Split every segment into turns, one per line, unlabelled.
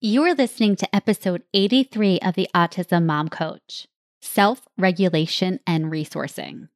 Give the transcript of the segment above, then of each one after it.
You are listening to episode 83 of the Autism Mom Coach Self Regulation and Resourcing.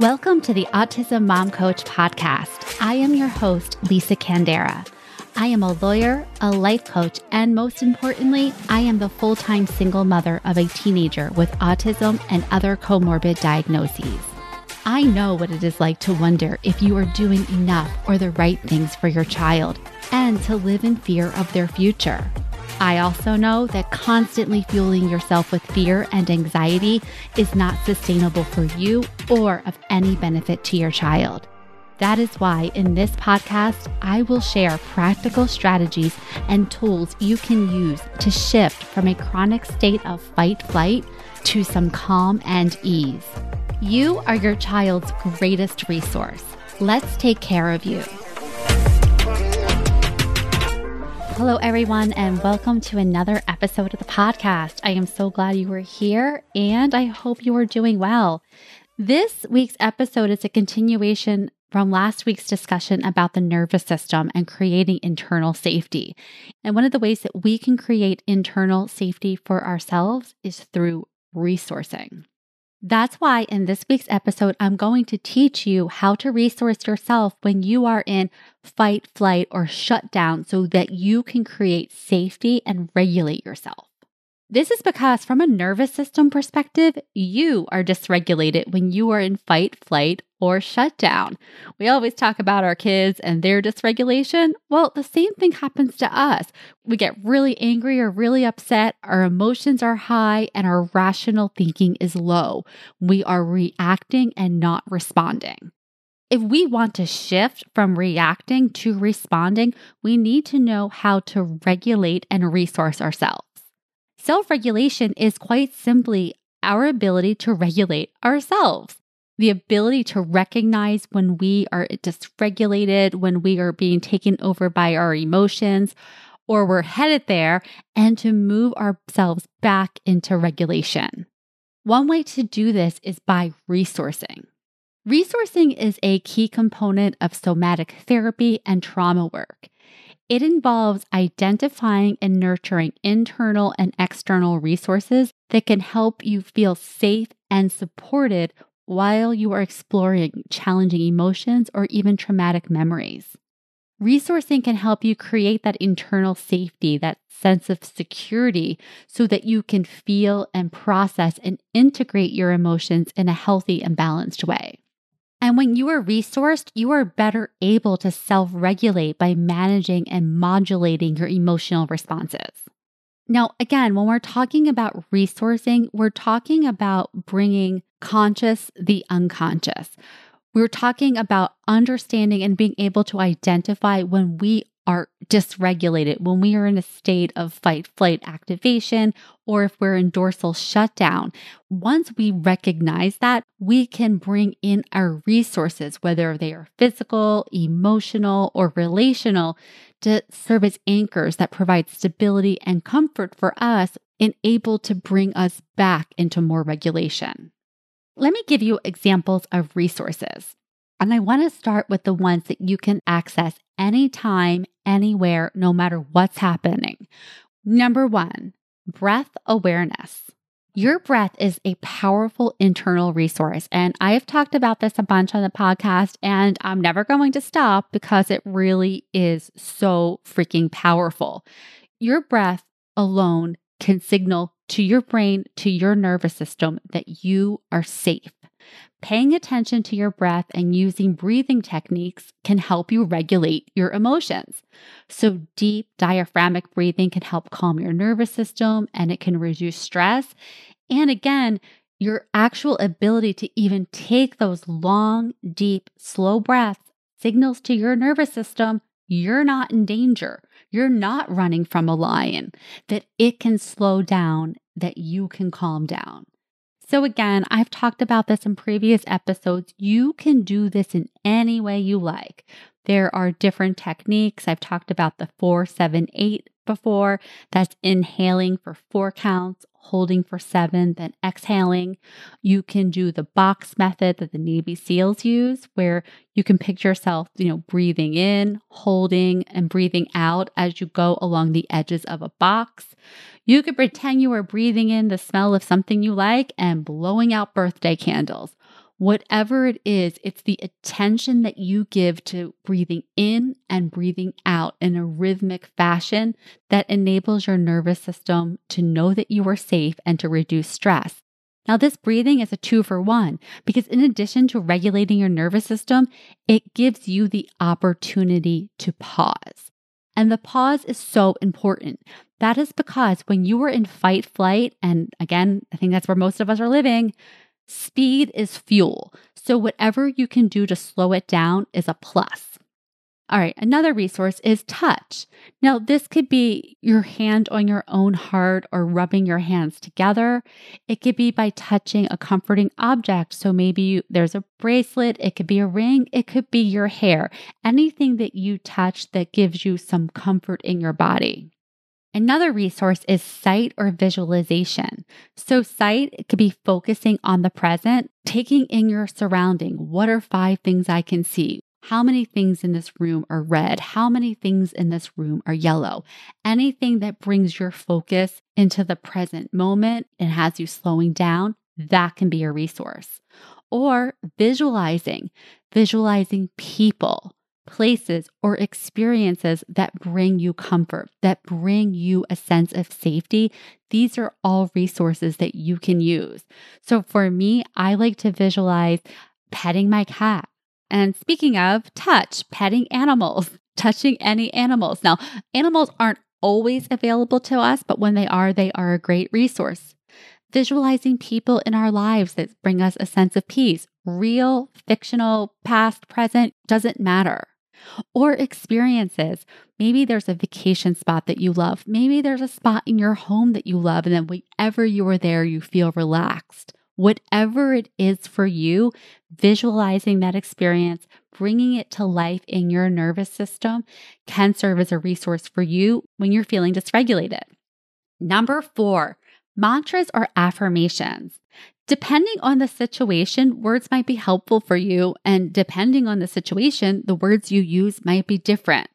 Welcome to the Autism Mom Coach podcast. I am your host, Lisa Candera. I am a lawyer, a life coach, and most importantly, I am the full time single mother of a teenager with autism and other comorbid diagnoses. I know what it is like to wonder if you are doing enough or the right things for your child and to live in fear of their future. I also know that constantly fueling yourself with fear and anxiety is not sustainable for you or of any benefit to your child. That is why in this podcast, I will share practical strategies and tools you can use to shift from a chronic state of fight flight to some calm and ease. You are your child's greatest resource. Let's take care of you. Hello, everyone, and welcome to another episode of the podcast. I am so glad you are here and I hope you are doing well. This week's episode is a continuation from last week's discussion about the nervous system and creating internal safety. And one of the ways that we can create internal safety for ourselves is through resourcing. That's why in this week's episode, I'm going to teach you how to resource yourself when you are in fight, flight, or shutdown so that you can create safety and regulate yourself. This is because, from a nervous system perspective, you are dysregulated when you are in fight, flight, or shutdown. We always talk about our kids and their dysregulation. Well, the same thing happens to us. We get really angry or really upset, our emotions are high, and our rational thinking is low. We are reacting and not responding. If we want to shift from reacting to responding, we need to know how to regulate and resource ourselves. Self regulation is quite simply our ability to regulate ourselves, the ability to recognize when we are dysregulated, when we are being taken over by our emotions, or we're headed there, and to move ourselves back into regulation. One way to do this is by resourcing. Resourcing is a key component of somatic therapy and trauma work. It involves identifying and nurturing internal and external resources that can help you feel safe and supported while you are exploring challenging emotions or even traumatic memories. Resourcing can help you create that internal safety, that sense of security, so that you can feel and process and integrate your emotions in a healthy and balanced way. And when you are resourced, you are better able to self regulate by managing and modulating your emotional responses. Now, again, when we're talking about resourcing, we're talking about bringing conscious the unconscious. We're talking about understanding and being able to identify when we are dysregulated, when we are in a state of fight flight activation, or if we're in dorsal shutdown. Once we recognize that, we can bring in our resources, whether they are physical, emotional, or relational, to serve as anchors that provide stability and comfort for us and able to bring us back into more regulation. Let me give you examples of resources. And I want to start with the ones that you can access anytime, anywhere, no matter what's happening. Number one, breath awareness. Your breath is a powerful internal resource. And I have talked about this a bunch on the podcast, and I'm never going to stop because it really is so freaking powerful. Your breath alone can signal to your brain, to your nervous system that you are safe. Paying attention to your breath and using breathing techniques can help you regulate your emotions. So, deep diaphragmatic breathing can help calm your nervous system and it can reduce stress. And again, your actual ability to even take those long, deep, slow breaths signals to your nervous system you're not in danger. You're not running from a lion, that it can slow down, that you can calm down. So, again, I've talked about this in previous episodes. You can do this in any way you like. There are different techniques. I've talked about the four, seven, eight before. That's inhaling for four counts, holding for seven, then exhaling. You can do the box method that the Navy SEALs use, where you can picture yourself, you know, breathing in, holding, and breathing out as you go along the edges of a box. You could pretend you are breathing in the smell of something you like and blowing out birthday candles. Whatever it is, it's the attention that you give to breathing in and breathing out in a rhythmic fashion that enables your nervous system to know that you are safe and to reduce stress. Now, this breathing is a two for one because, in addition to regulating your nervous system, it gives you the opportunity to pause. And the pause is so important. That is because when you are in fight flight, and again, I think that's where most of us are living, Speed is fuel. So, whatever you can do to slow it down is a plus. All right, another resource is touch. Now, this could be your hand on your own heart or rubbing your hands together. It could be by touching a comforting object. So maybe you, there's a bracelet, it could be a ring, it could be your hair, anything that you touch that gives you some comfort in your body. Another resource is sight or visualization. So, sight could be focusing on the present, taking in your surrounding. What are five things I can see? How many things in this room are red? How many things in this room are yellow? Anything that brings your focus into the present moment and has you slowing down, that can be a resource. Or visualizing, visualizing people places, or experiences that bring you comfort, that bring you a sense of safety, these are all resources that you can use. So for me, I like to visualize petting my cat. And speaking of touch, petting animals, touching any animals. Now, animals aren't always available to us, but when they are, they are a great resource. Visualizing people in our lives that bring us a sense of peace, real, fictional, past, present, doesn't matter or experiences. Maybe there's a vacation spot that you love. Maybe there's a spot in your home that you love. And then whenever you are there, you feel relaxed. Whatever it is for you, visualizing that experience, bringing it to life in your nervous system can serve as a resource for you when you're feeling dysregulated. Number four, mantras or affirmations. Depending on the situation, words might be helpful for you, and depending on the situation, the words you use might be different.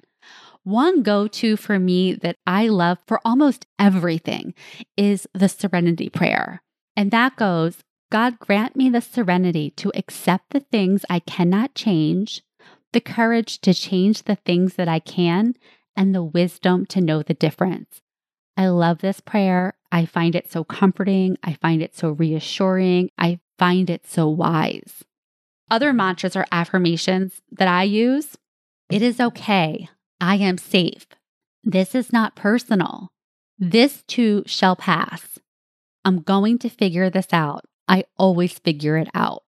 One go to for me that I love for almost everything is the serenity prayer. And that goes God grant me the serenity to accept the things I cannot change, the courage to change the things that I can, and the wisdom to know the difference. I love this prayer. I find it so comforting. I find it so reassuring. I find it so wise. Other mantras or affirmations that I use it is okay. I am safe. This is not personal. This too shall pass. I'm going to figure this out. I always figure it out.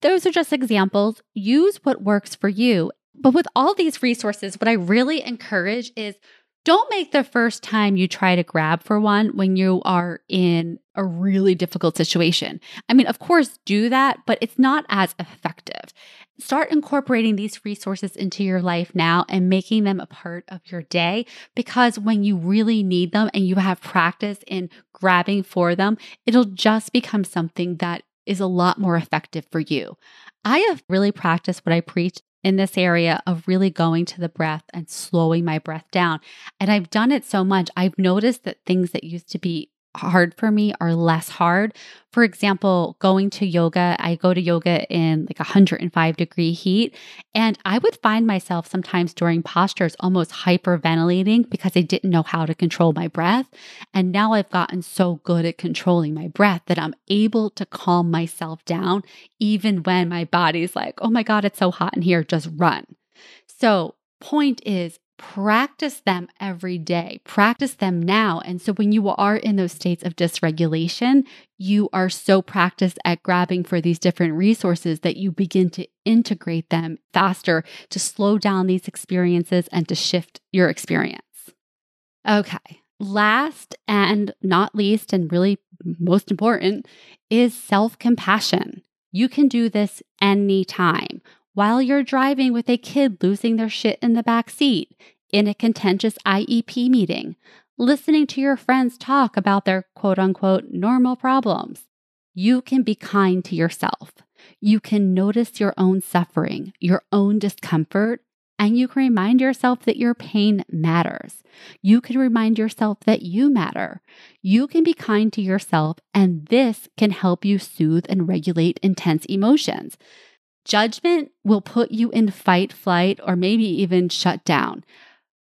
Those are just examples. Use what works for you. But with all these resources, what I really encourage is don't make the first time you try to grab for one when you are in a really difficult situation. I mean, of course, do that, but it's not as effective. Start incorporating these resources into your life now and making them a part of your day because when you really need them and you have practice in grabbing for them, it'll just become something that is a lot more effective for you. I have really practiced what I preach in this area of really going to the breath and slowing my breath down. And I've done it so much, I've noticed that things that used to be hard for me are less hard. For example, going to yoga, I go to yoga in like 105 degree heat. And I would find myself sometimes during postures almost hyperventilating because I didn't know how to control my breath. And now I've gotten so good at controlling my breath that I'm able to calm myself down even when my body's like, oh my God, it's so hot in here, just run. So, point is, practice them every day. Practice them now. And so when you are in those states of dysregulation, you are so practiced at grabbing for these different resources that you begin to integrate them faster to slow down these experiences and to shift your experience. Okay. Last and not least, and really most important, is self compassion. You can do this anytime while you're driving with a kid losing their shit in the back seat, in a contentious IEP meeting, listening to your friends talk about their quote unquote normal problems. You can be kind to yourself. You can notice your own suffering, your own discomfort, and you can remind yourself that your pain matters. You can remind yourself that you matter. You can be kind to yourself, and this can help you soothe and regulate intense emotions. Judgment will put you in fight, flight, or maybe even shut down.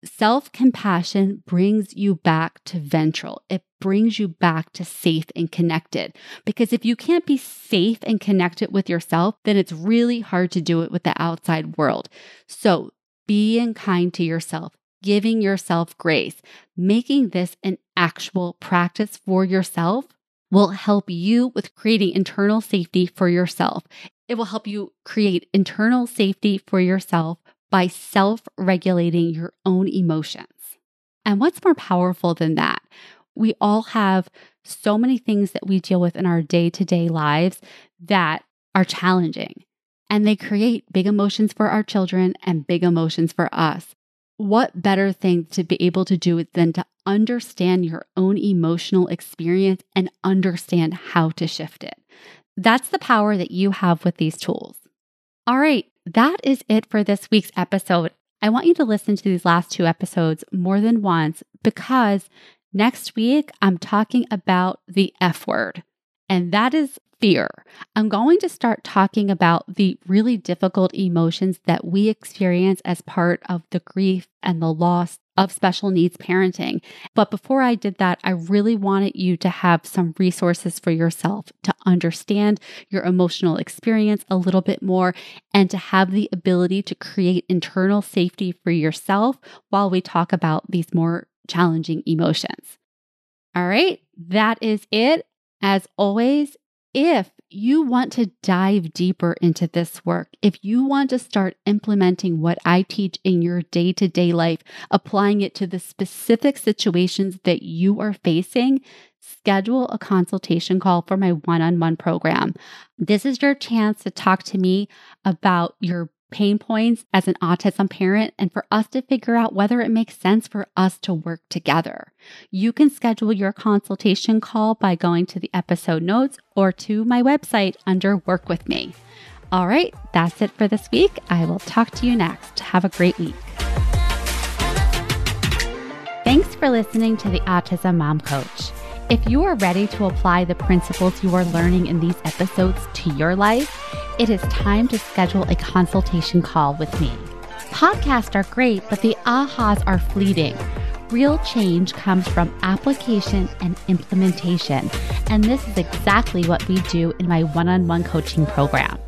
Self compassion brings you back to ventral. It brings you back to safe and connected. Because if you can't be safe and connected with yourself, then it's really hard to do it with the outside world. So being kind to yourself, giving yourself grace, making this an actual practice for yourself will help you with creating internal safety for yourself. It will help you create internal safety for yourself by self regulating your own emotions. And what's more powerful than that? We all have so many things that we deal with in our day to day lives that are challenging and they create big emotions for our children and big emotions for us. What better thing to be able to do than to understand your own emotional experience and understand how to shift it? That's the power that you have with these tools. All right, that is it for this week's episode. I want you to listen to these last two episodes more than once because next week I'm talking about the F word, and that is fear. I'm going to start talking about the really difficult emotions that we experience as part of the grief and the loss of special needs parenting. But before I did that, I really wanted you to have some resources for yourself to understand your emotional experience a little bit more and to have the ability to create internal safety for yourself while we talk about these more challenging emotions. All right, that is it. As always, if you want to dive deeper into this work, if you want to start implementing what I teach in your day to day life, applying it to the specific situations that you are facing, schedule a consultation call for my one on one program. This is your chance to talk to me about your pain points as an autism parent and for us to figure out whether it makes sense for us to work together. You can schedule your consultation call by going to the episode notes or to my website under Work With Me. All right, that's it for this week. I will talk to you next. Have a great week. Thanks for listening to the Autism Mom Coach. If you are ready to apply the principles you are learning in these episodes to your life, it is time to schedule a consultation call with me. Podcasts are great, but the ahas are fleeting. Real change comes from application and implementation, and this is exactly what we do in my one on one coaching program.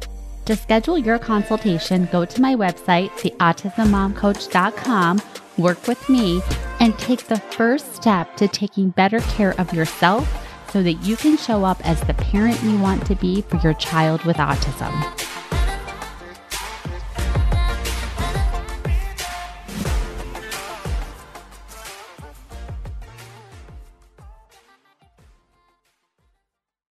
To schedule your consultation, go to my website, theautismmomcoach.com, work with me, and take the first step to taking better care of yourself so that you can show up as the parent you want to be for your child with autism.